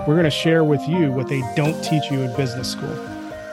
We're going to share with you what they don't teach you in business school.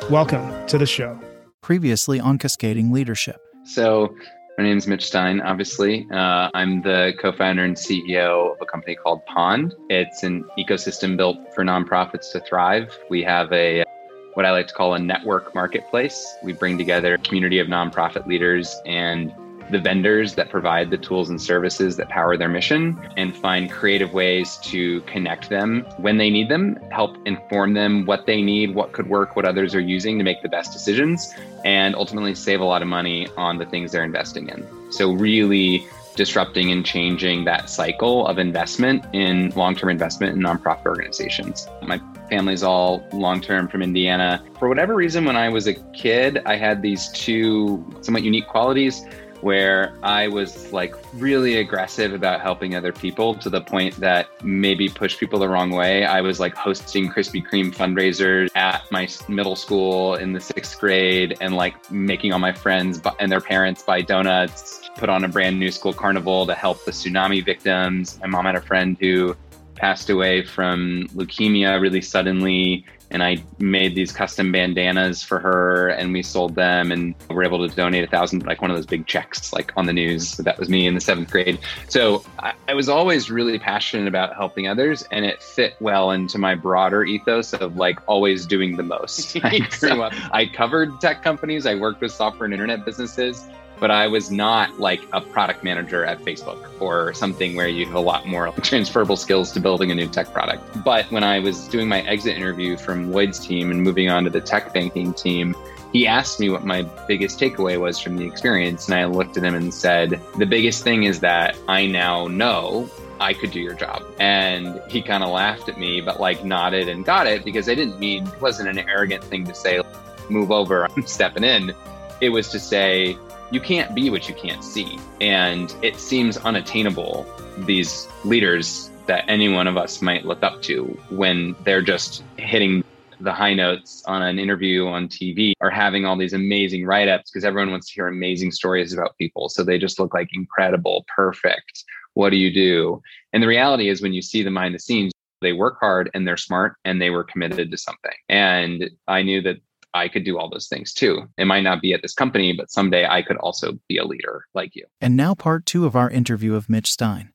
Welcome to the show. Previously on Cascading Leadership. So, my name is Mitch Stein, obviously. Uh, I'm the co founder and CEO of a company called Pond. It's an ecosystem built for nonprofits to thrive. We have a what I like to call a network marketplace. We bring together a community of nonprofit leaders and the vendors that provide the tools and services that power their mission and find creative ways to connect them when they need them, help inform them what they need, what could work, what others are using to make the best decisions, and ultimately save a lot of money on the things they're investing in. So, really disrupting and changing that cycle of investment in long term investment in nonprofit organizations. My family's all long term from Indiana. For whatever reason, when I was a kid, I had these two somewhat unique qualities where I was like really aggressive about helping other people to the point that maybe pushed people the wrong way. I was like hosting Krispy Kreme fundraisers at my middle school in the sixth grade and like making all my friends and their parents buy donuts, put on a brand new school carnival to help the tsunami victims. My mom had a friend who passed away from leukemia really suddenly and I made these custom bandanas for her and we sold them and we were able to donate a thousand, like one of those big checks, like on the news. That was me in the seventh grade. So I, I, was always really passionate about helping others and it fit well into my broader ethos of like always doing the most. I grew up, I covered tech companies, I worked with software and internet businesses but I was not like a product manager at Facebook or something where you have a lot more transferable skills to building a new tech product. But when I was doing my exit interview from Lloyd's team and moving on to the tech banking team, he asked me what my biggest takeaway was from the experience. And I looked at him and said, The biggest thing is that I now know I could do your job. And he kind of laughed at me, but like nodded and got it because I didn't mean it wasn't an arrogant thing to say, move over, I'm stepping in. It was to say, you can't be what you can't see. And it seems unattainable, these leaders that any one of us might look up to when they're just hitting the high notes on an interview on TV or having all these amazing write ups because everyone wants to hear amazing stories about people. So they just look like incredible, perfect. What do you do? And the reality is, when you see them behind the scenes, they work hard and they're smart and they were committed to something. And I knew that I could do all those things too. It might not be at this company, but someday I could also be a leader like you. And now, part two of our interview of Mitch Stein,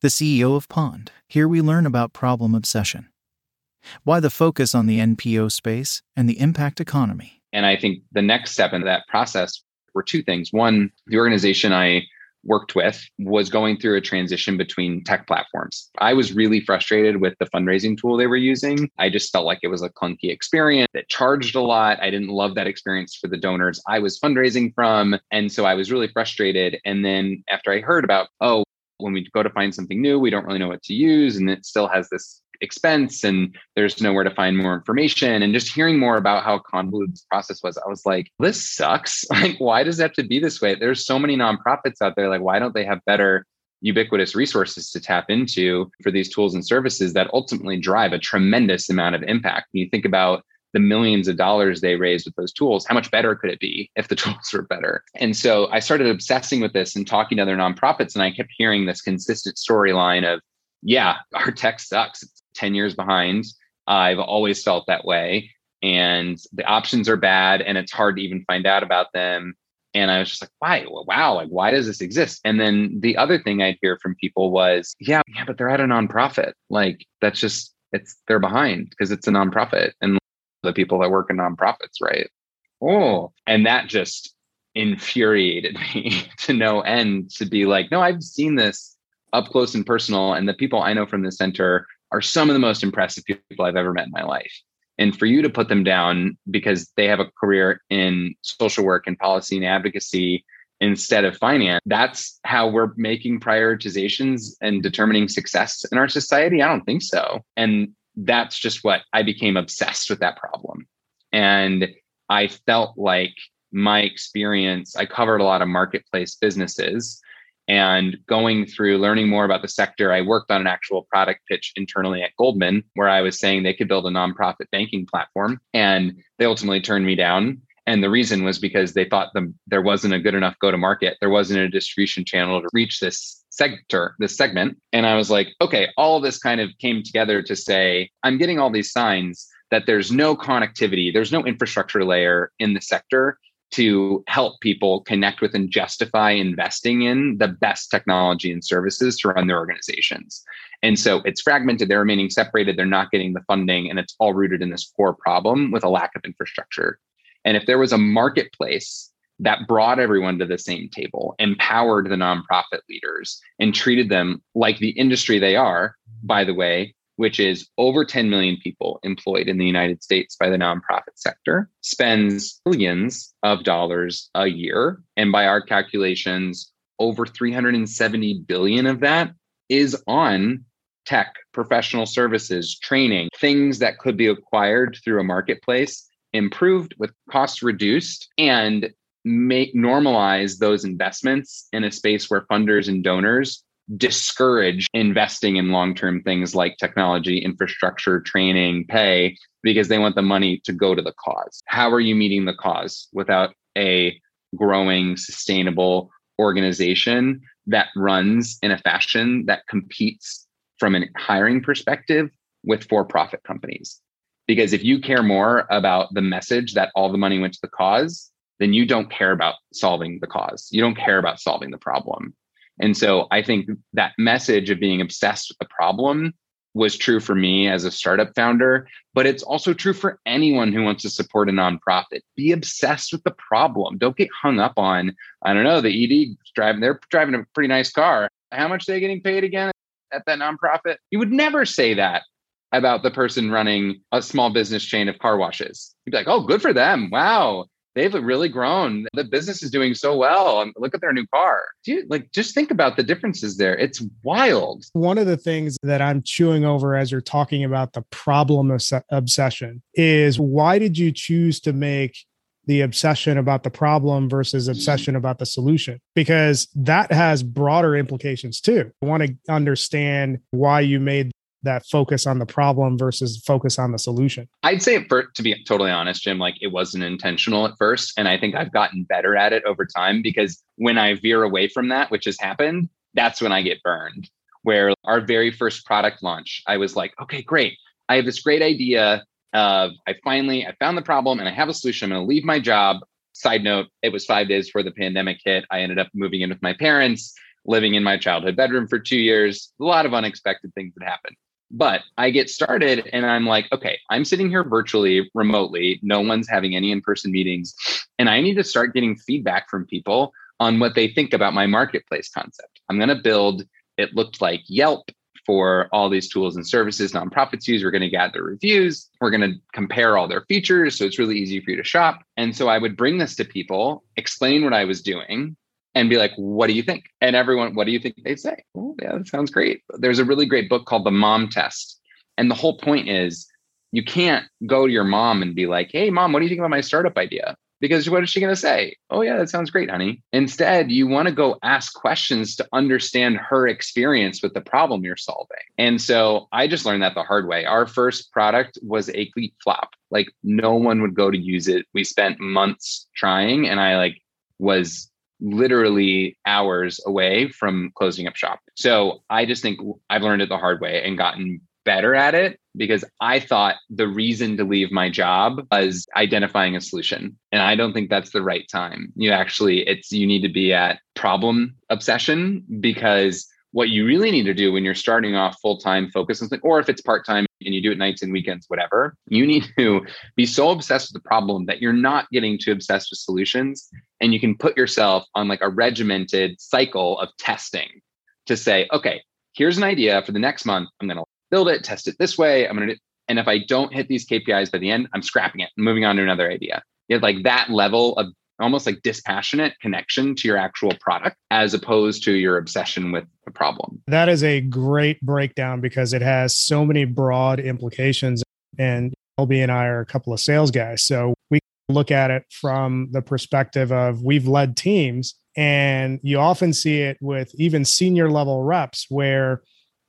the CEO of Pond. Here we learn about problem obsession, why the focus on the NPO space, and the impact economy. And I think the next step in that process were two things. One, the organization I worked with was going through a transition between tech platforms. I was really frustrated with the fundraising tool they were using. I just felt like it was a clunky experience that charged a lot. I didn't love that experience for the donors I was fundraising from. And so I was really frustrated. And then after I heard about, oh, when we go to find something new, we don't really know what to use. And it still has this expense and there's nowhere to find more information. And just hearing more about how convoluted this process was, I was like, this sucks. Like, why does it have to be this way? There's so many nonprofits out there. Like, why don't they have better ubiquitous resources to tap into for these tools and services that ultimately drive a tremendous amount of impact? When you think about the millions of dollars they raised with those tools, how much better could it be if the tools were better? And so I started obsessing with this and talking to other nonprofits, and I kept hearing this consistent storyline of, yeah, our tech sucks. It's 10 years behind. I've always felt that way. And the options are bad and it's hard to even find out about them. And I was just like, why? Wow, like why does this exist? And then the other thing I'd hear from people was, yeah, yeah, but they're at a nonprofit. Like that's just it's they're behind because it's a nonprofit and the people that work in nonprofits, right? Oh, and that just infuriated me to no end to be like, no, I've seen this up close and personal. And the people I know from the center are some of the most impressive people I've ever met in my life. And for you to put them down because they have a career in social work and policy and advocacy instead of finance, that's how we're making prioritizations and determining success in our society? I don't think so. And that's just what I became obsessed with that problem. And I felt like my experience, I covered a lot of marketplace businesses and going through learning more about the sector. I worked on an actual product pitch internally at Goldman where I was saying they could build a nonprofit banking platform. And they ultimately turned me down. And the reason was because they thought the, there wasn't a good enough go to market, there wasn't a distribution channel to reach this sector, this segment. And I was like, okay, all this kind of came together to say, I'm getting all these signs that there's no connectivity, there's no infrastructure layer in the sector to help people connect with and justify investing in the best technology and services to run their organizations. And so it's fragmented, they're remaining separated, they're not getting the funding, and it's all rooted in this core problem with a lack of infrastructure. And if there was a marketplace that brought everyone to the same table, empowered the nonprofit leaders, and treated them like the industry they are, by the way, which is over 10 million people employed in the United States by the nonprofit sector, spends billions of dollars a year. And by our calculations, over 370 billion of that is on tech, professional services, training, things that could be acquired through a marketplace, improved with costs reduced, and make normalize those investments in a space where funders and donors discourage investing in long term things like technology, infrastructure, training, pay, because they want the money to go to the cause. How are you meeting the cause without a growing, sustainable organization that runs in a fashion that competes from a hiring perspective with for profit companies? Because if you care more about the message that all the money went to the cause, then you don't care about solving the cause. You don't care about solving the problem. And so I think that message of being obsessed with the problem was true for me as a startup founder, but it's also true for anyone who wants to support a nonprofit. Be obsessed with the problem. Don't get hung up on, I don't know, the ED driving, they're driving a pretty nice car. How much are they getting paid again at that nonprofit? You would never say that about the person running a small business chain of car washes. You'd be like, oh, good for them. Wow they've really grown. The business is doing so well. Um, look at their new car. Dude, like just think about the differences there. It's wild. One of the things that I'm chewing over as you're talking about the problem of obsession is why did you choose to make the obsession about the problem versus mm-hmm. obsession about the solution because that has broader implications too. I want to understand why you made that focus on the problem versus focus on the solution? I'd say, for, to be totally honest, Jim, like it wasn't intentional at first. And I think I've gotten better at it over time because when I veer away from that, which has happened, that's when I get burned. Where our very first product launch, I was like, okay, great. I have this great idea of I finally I found the problem and I have a solution. I'm going to leave my job. Side note, it was five days before the pandemic hit. I ended up moving in with my parents, living in my childhood bedroom for two years. A lot of unexpected things that happened. But I get started and I'm like, okay, I'm sitting here virtually, remotely. No one's having any in person meetings. And I need to start getting feedback from people on what they think about my marketplace concept. I'm going to build, it looked like Yelp for all these tools and services nonprofits use. We're going to gather reviews. We're going to compare all their features. So it's really easy for you to shop. And so I would bring this to people, explain what I was doing, and be like, what do you think? And everyone, what do you think they'd say? Oh, yeah, that sounds great. There's a really great book called The Mom Test. And the whole point is you can't go to your mom and be like, hey, mom, what do you think about my startup idea? Because what is she going to say? Oh, yeah, that sounds great, honey. Instead, you want to go ask questions to understand her experience with the problem you're solving. And so I just learned that the hard way. Our first product was a complete flop. Like no one would go to use it. We spent months trying, and I like was literally hours away from closing up shop. So I just think I've learned it the hard way and gotten better at it because I thought the reason to leave my job was identifying a solution. And I don't think that's the right time. You actually, it's, you need to be at problem obsession because what you really need to do when you're starting off full time focus on something, or if it's part time and you do it nights and weekends, whatever, you need to be so obsessed with the problem that you're not getting too obsessed with solutions. And you can put yourself on like a regimented cycle of testing to say, okay, here's an idea for the next month. I'm going to build it, test it this way. I'm going to, and if I don't hit these KPIs by the end, I'm scrapping it and moving on to another idea. You have like that level of almost like dispassionate connection to your actual product as opposed to your obsession with the problem. That is a great breakdown because it has so many broad implications. And LB and I are a couple of sales guys. So we look at it from the perspective of we've led teams and you often see it with even senior level reps where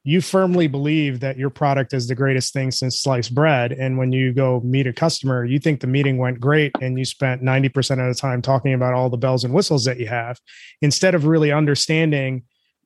you firmly believe that your product is the greatest thing since sliced bread. And when you go meet a customer, you think the meeting went great and you spent 90% of the time talking about all the bells and whistles that you have instead of really understanding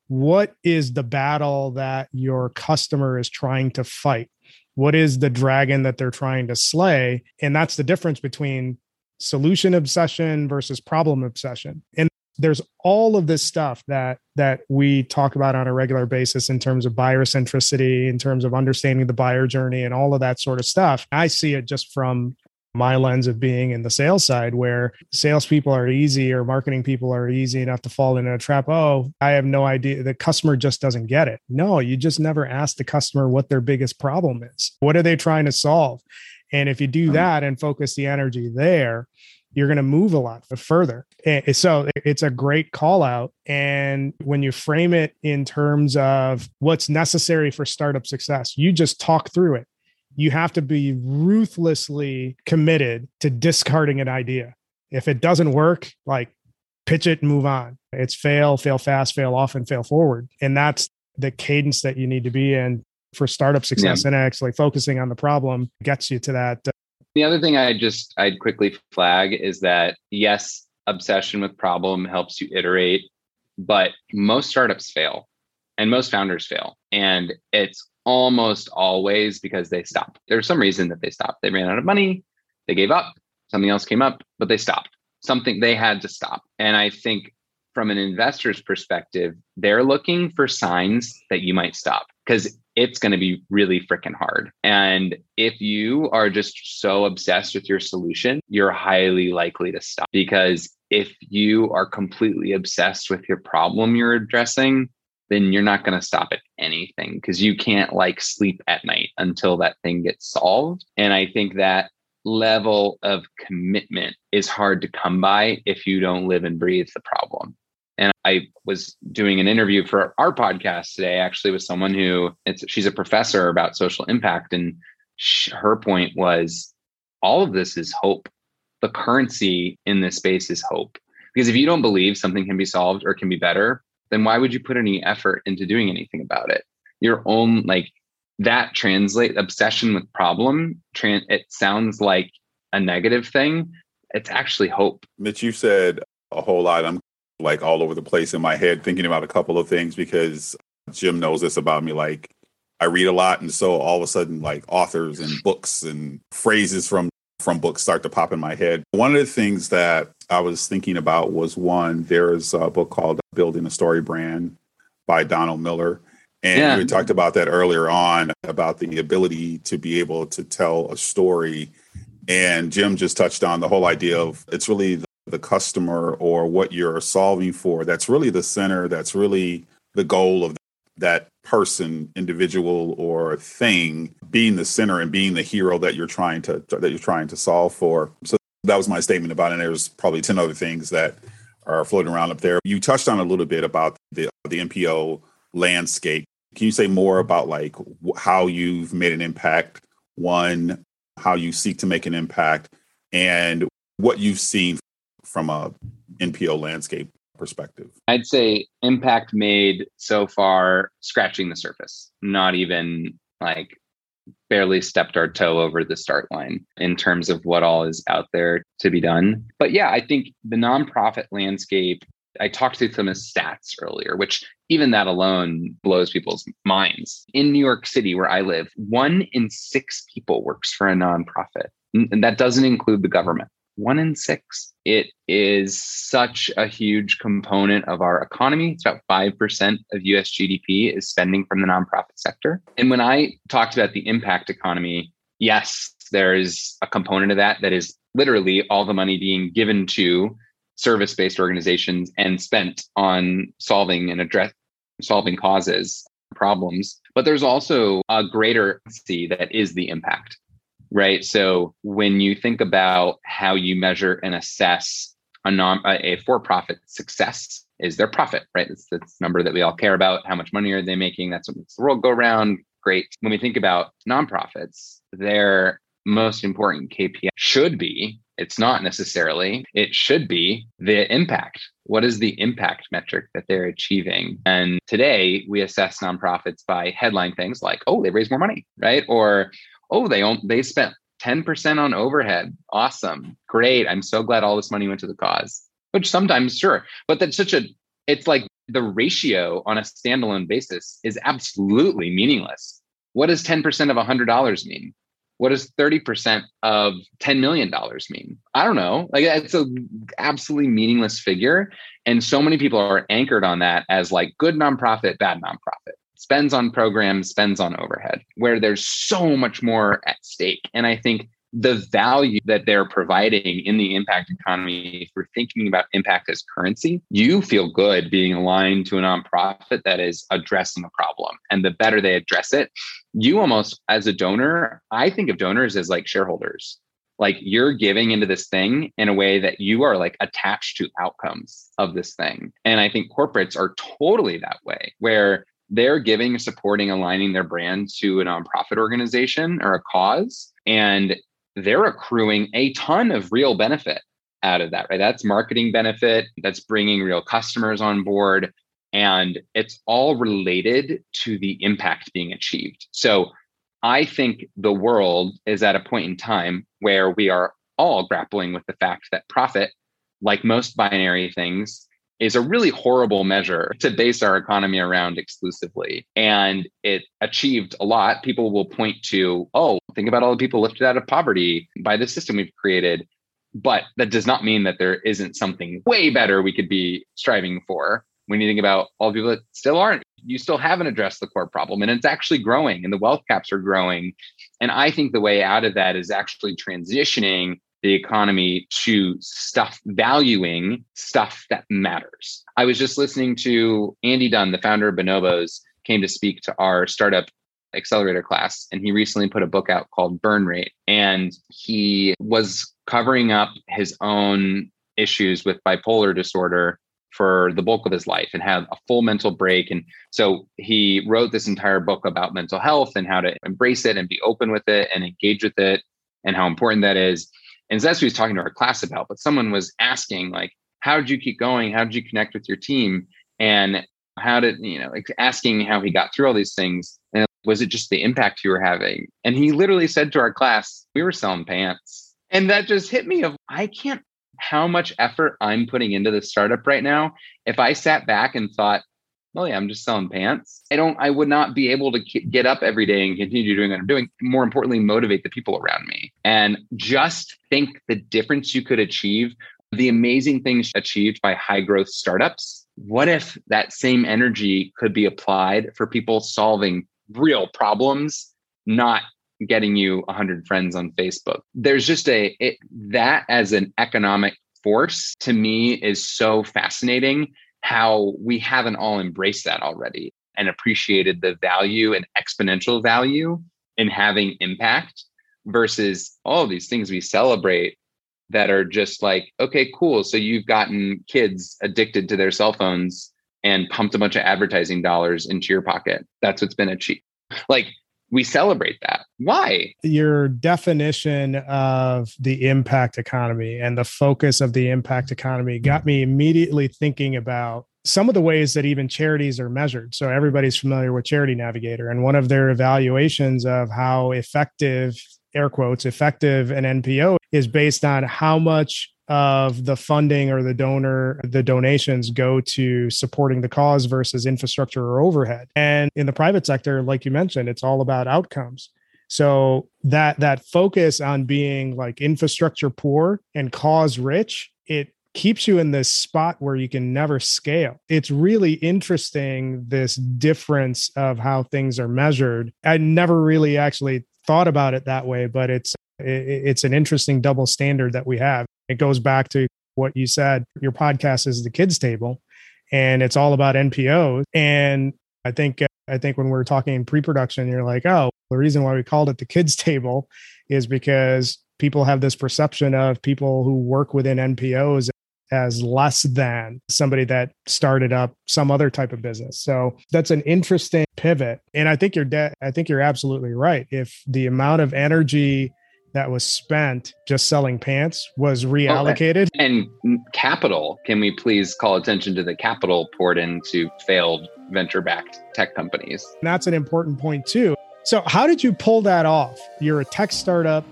what is the battle that your customer is trying to fight? What is the dragon that they're trying to slay? And that's the difference between solution obsession versus problem obsession. And there's all of this stuff that that we talk about on a regular basis in terms of buyer centricity in terms of understanding the buyer journey and all of that sort of stuff i see it just from my lens of being in the sales side where salespeople are easy or marketing people are easy enough to fall into a trap. Oh, I have no idea. The customer just doesn't get it. No, you just never ask the customer what their biggest problem is. What are they trying to solve? And if you do that and focus the energy there, you're going to move a lot further. So it's a great call out. And when you frame it in terms of what's necessary for startup success, you just talk through it. You have to be ruthlessly committed to discarding an idea. If it doesn't work, like pitch it and move on. It's fail, fail fast, fail often, fail forward. And that's the cadence that you need to be in for startup success yeah. and actually focusing on the problem gets you to that uh, the other thing I just I'd quickly flag is that yes, obsession with problem helps you iterate, but most startups fail and most founders fail. And it's almost always because they stop. There's some reason that they stopped. They ran out of money, they gave up, something else came up, but they stopped. Something they had to stop. And I think from an investor's perspective, they're looking for signs that you might stop because it's going to be really freaking hard. And if you are just so obsessed with your solution, you're highly likely to stop because if you are completely obsessed with your problem you're addressing, then you're not going to stop at anything because you can't like sleep at night until that thing gets solved. And I think that level of commitment is hard to come by if you don't live and breathe the problem. And I was doing an interview for our podcast today, actually, with someone who she's a professor about social impact, and she, her point was all of this is hope. The currency in this space is hope, because if you don't believe something can be solved or can be better, then why would you put any effort into doing anything about it? Your own like that translate obsession with problem. Tran- it sounds like a negative thing. It's actually hope. Mitch, you said a whole lot. I'm like all over the place in my head thinking about a couple of things because Jim knows this about me. Like I read a lot, and so all of a sudden, like authors and books and phrases from from books start to pop in my head. One of the things that I was thinking about was one. There's a book called "Building a Story Brand" by Donald Miller. And yeah. we talked about that earlier on about the ability to be able to tell a story. And Jim just touched on the whole idea of it's really the customer or what you're solving for that's really the center that's really the goal of that person individual or thing being the center and being the hero that you're trying to that you're trying to solve for. So that was my statement about it. And there's probably 10 other things that are floating around up there. You touched on a little bit about the the npo landscape. Can you say more about like how you've made an impact? One how you seek to make an impact and what you've seen from a NPO landscape perspective? I'd say impact made so far scratching the surface, not even like barely stepped our toe over the start line in terms of what all is out there to be done. But yeah, I think the nonprofit landscape, I talked to some of stats earlier, which even that alone blows people's minds. In New York City, where I live, one in six people works for a nonprofit. And that doesn't include the government one in six. It is such a huge component of our economy. It's about 5% of US GDP is spending from the nonprofit sector. And when I talked about the impact economy, yes, there is a component of that that is literally all the money being given to service based organizations and spent on solving and address solving causes problems but there's also a greater see that is the impact right? So when you think about how you measure and assess a non a for-profit success is their profit, right? It's the number that we all care about. How much money are they making? That's what makes the world go round. Great. When we think about nonprofits, their most important KPI should be, it's not necessarily, it should be the impact. What is the impact metric that they're achieving? And today we assess nonprofits by headline things like, oh, they raised more money, right? Or, oh, they own, they spent 10% on overhead. Awesome. Great. I'm so glad all this money went to the cause. Which sometimes, sure. But that's such a, it's like the ratio on a standalone basis is absolutely meaningless. What does 10% of $100 mean? What does 30% of $10 million mean? I don't know. Like it's a absolutely meaningless figure. And so many people are anchored on that as like good nonprofit, bad nonprofit spends on programs, spends on overhead, where there's so much more at stake. And I think the value that they're providing in the impact economy, if we're thinking about impact as currency, you feel good being aligned to a nonprofit that is addressing a problem. And the better they address it, you almost, as a donor, I think of donors as like shareholders. Like you're giving into this thing in a way that you are like attached to outcomes of this thing. And I think corporates are totally that way, where they're giving, supporting, aligning their brand to a nonprofit organization or a cause, and they're accruing a ton of real benefit out of that, right? That's marketing benefit, that's bringing real customers on board, and it's all related to the impact being achieved. So I think the world is at a point in time where we are all grappling with the fact that profit, like most binary things, is a really horrible measure to base our economy around exclusively. And it achieved a lot. People will point to, oh, think about all the people lifted out of poverty by the system we've created. But that does not mean that there isn't something way better we could be striving for. When you think about all the people that still aren't, you still haven't addressed the core problem and it's actually growing and the wealth caps are growing. And I think the way out of that is actually transitioning the economy to stuff valuing stuff that matters. I was just listening to Andy Dunn, the founder of Bonobos, came to speak to our startup accelerator class and he recently put a book out called Burn Rate and he was covering up his own issues with bipolar disorder for the bulk of his life and had a full mental break and so he wrote this entire book about mental health and how to embrace it and be open with it and engage with it and how important that is and that's what he was talking to our class about. But someone was asking, like, how did you keep going? How did you connect with your team? And how did, you know, like asking how he got through all these things. And was it just the impact you were having? And he literally said to our class, we were selling pants. And that just hit me of I can't how much effort I'm putting into this startup right now. If I sat back and thought, oh yeah, I'm just selling pants. I don't, I would not be able to get up every day and continue doing what I'm doing. More importantly, motivate the people around me and just think the difference you could achieve, the amazing things achieved by high growth startups. What if that same energy could be applied for people solving real problems, not getting you 100 friends on Facebook? There's just a, it, that as an economic force to me is so fascinating how we haven't all embraced that already and appreciated the value and exponential value in having impact versus all these things we celebrate that are just like, okay, cool. So you've gotten kids addicted to their cell phones and pumped a bunch of advertising dollars into your pocket. That's what's been achieved. Like we celebrate that. Why? Your definition of the impact economy and the focus of the impact economy got me immediately thinking about some of the ways that even charities are measured. So everybody's familiar with Charity Navigator, and one of their evaluations of how effective, air quotes, effective an NPO is based on how much of the funding or the donor the donations go to supporting the cause versus infrastructure or overhead and in the private sector like you mentioned it's all about outcomes so that that focus on being like infrastructure poor and cause rich it keeps you in this spot where you can never scale. It's really interesting this difference of how things are measured. I never really actually thought about it that way, but it's it's an interesting double standard that we have. It goes back to what you said. Your podcast is the kids table, and it's all about NPOs. And I think uh, I think when we are talking pre-production, you're like, oh, the reason why we called it the kids table is because people have this perception of people who work within NPOs as less than somebody that started up some other type of business. So that's an interesting pivot. And I think you're de- I think you're absolutely right. If the amount of energy that was spent just selling pants was reallocated. Oh, and, and capital, can we please call attention to the capital poured into failed venture backed tech companies? And that's an important point too. So, how did you pull that off? You're a tech startup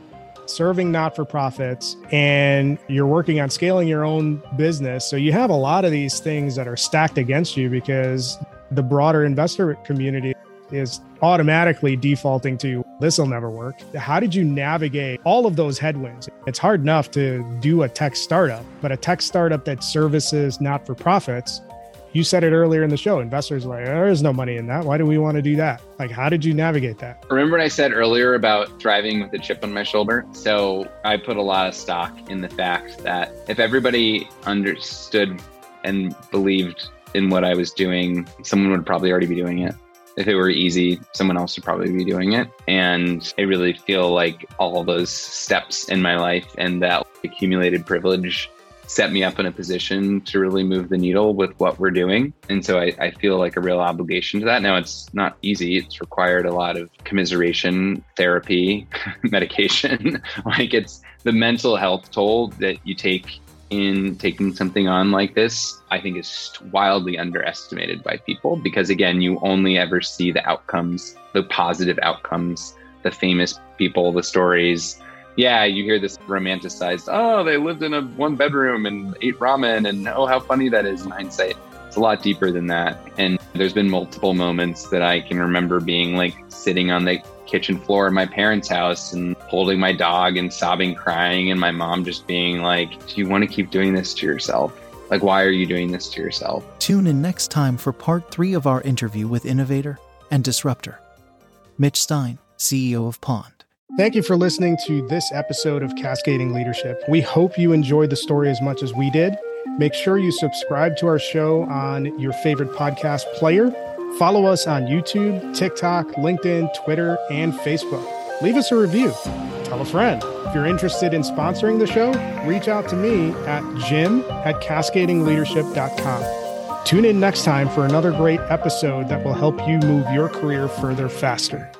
serving not for profits and you're working on scaling your own business. So, you have a lot of these things that are stacked against you because the broader investor community is automatically defaulting to this will never work. How did you navigate all of those headwinds? It's hard enough to do a tech startup, but a tech startup that services not for profits you said it earlier in the show. Investors like, there is no money in that. Why do we want to do that? Like, how did you navigate that? Remember what I said earlier about driving with a chip on my shoulder? So I put a lot of stock in the fact that if everybody understood and believed in what I was doing, someone would probably already be doing it. If it were easy, someone else would probably be doing it. And I really feel like all those steps in my life and that accumulated privilege set me up in a position to really move the needle with what we're doing. And so I, I, feel like a real obligation to that. Now, it's not easy, it's required a lot of commiseration, therapy, medication. like it's the mental health toll that you take in taking something on like this, I think is wildly underestimated by people because, again, you only ever see the outcomes, the positive outcomes, the famous people, the stories yeah, you hear this romanticized, oh, they lived in a one bedroom and ate ramen, and oh, how funny that is in hindsight. It's a lot deeper than that. And there's been multiple moments that I can remember being like sitting on the kitchen floor of my parents' house and holding my dog and sobbing, crying, and my mom just being like, Do you want to keep doing this to yourself? Like, why are you doing this to yourself? Tune in next time for part three of our interview with innovator and disruptor, Mitch Stein, CEO of Pond. Thank you for listening to this episode of Cascading Leadership. We hope you enjoyed the story as much as we did. Make sure you subscribe to our show on your favorite podcast player. Follow us on YouTube, TikTok, LinkedIn, Twitter, and Facebook. Leave us a review. Tell a friend. If you're interested in sponsoring the show, reach out to me at jim at cascadingleadership.com. Tune in next time for another great episode that will help you move your career further faster.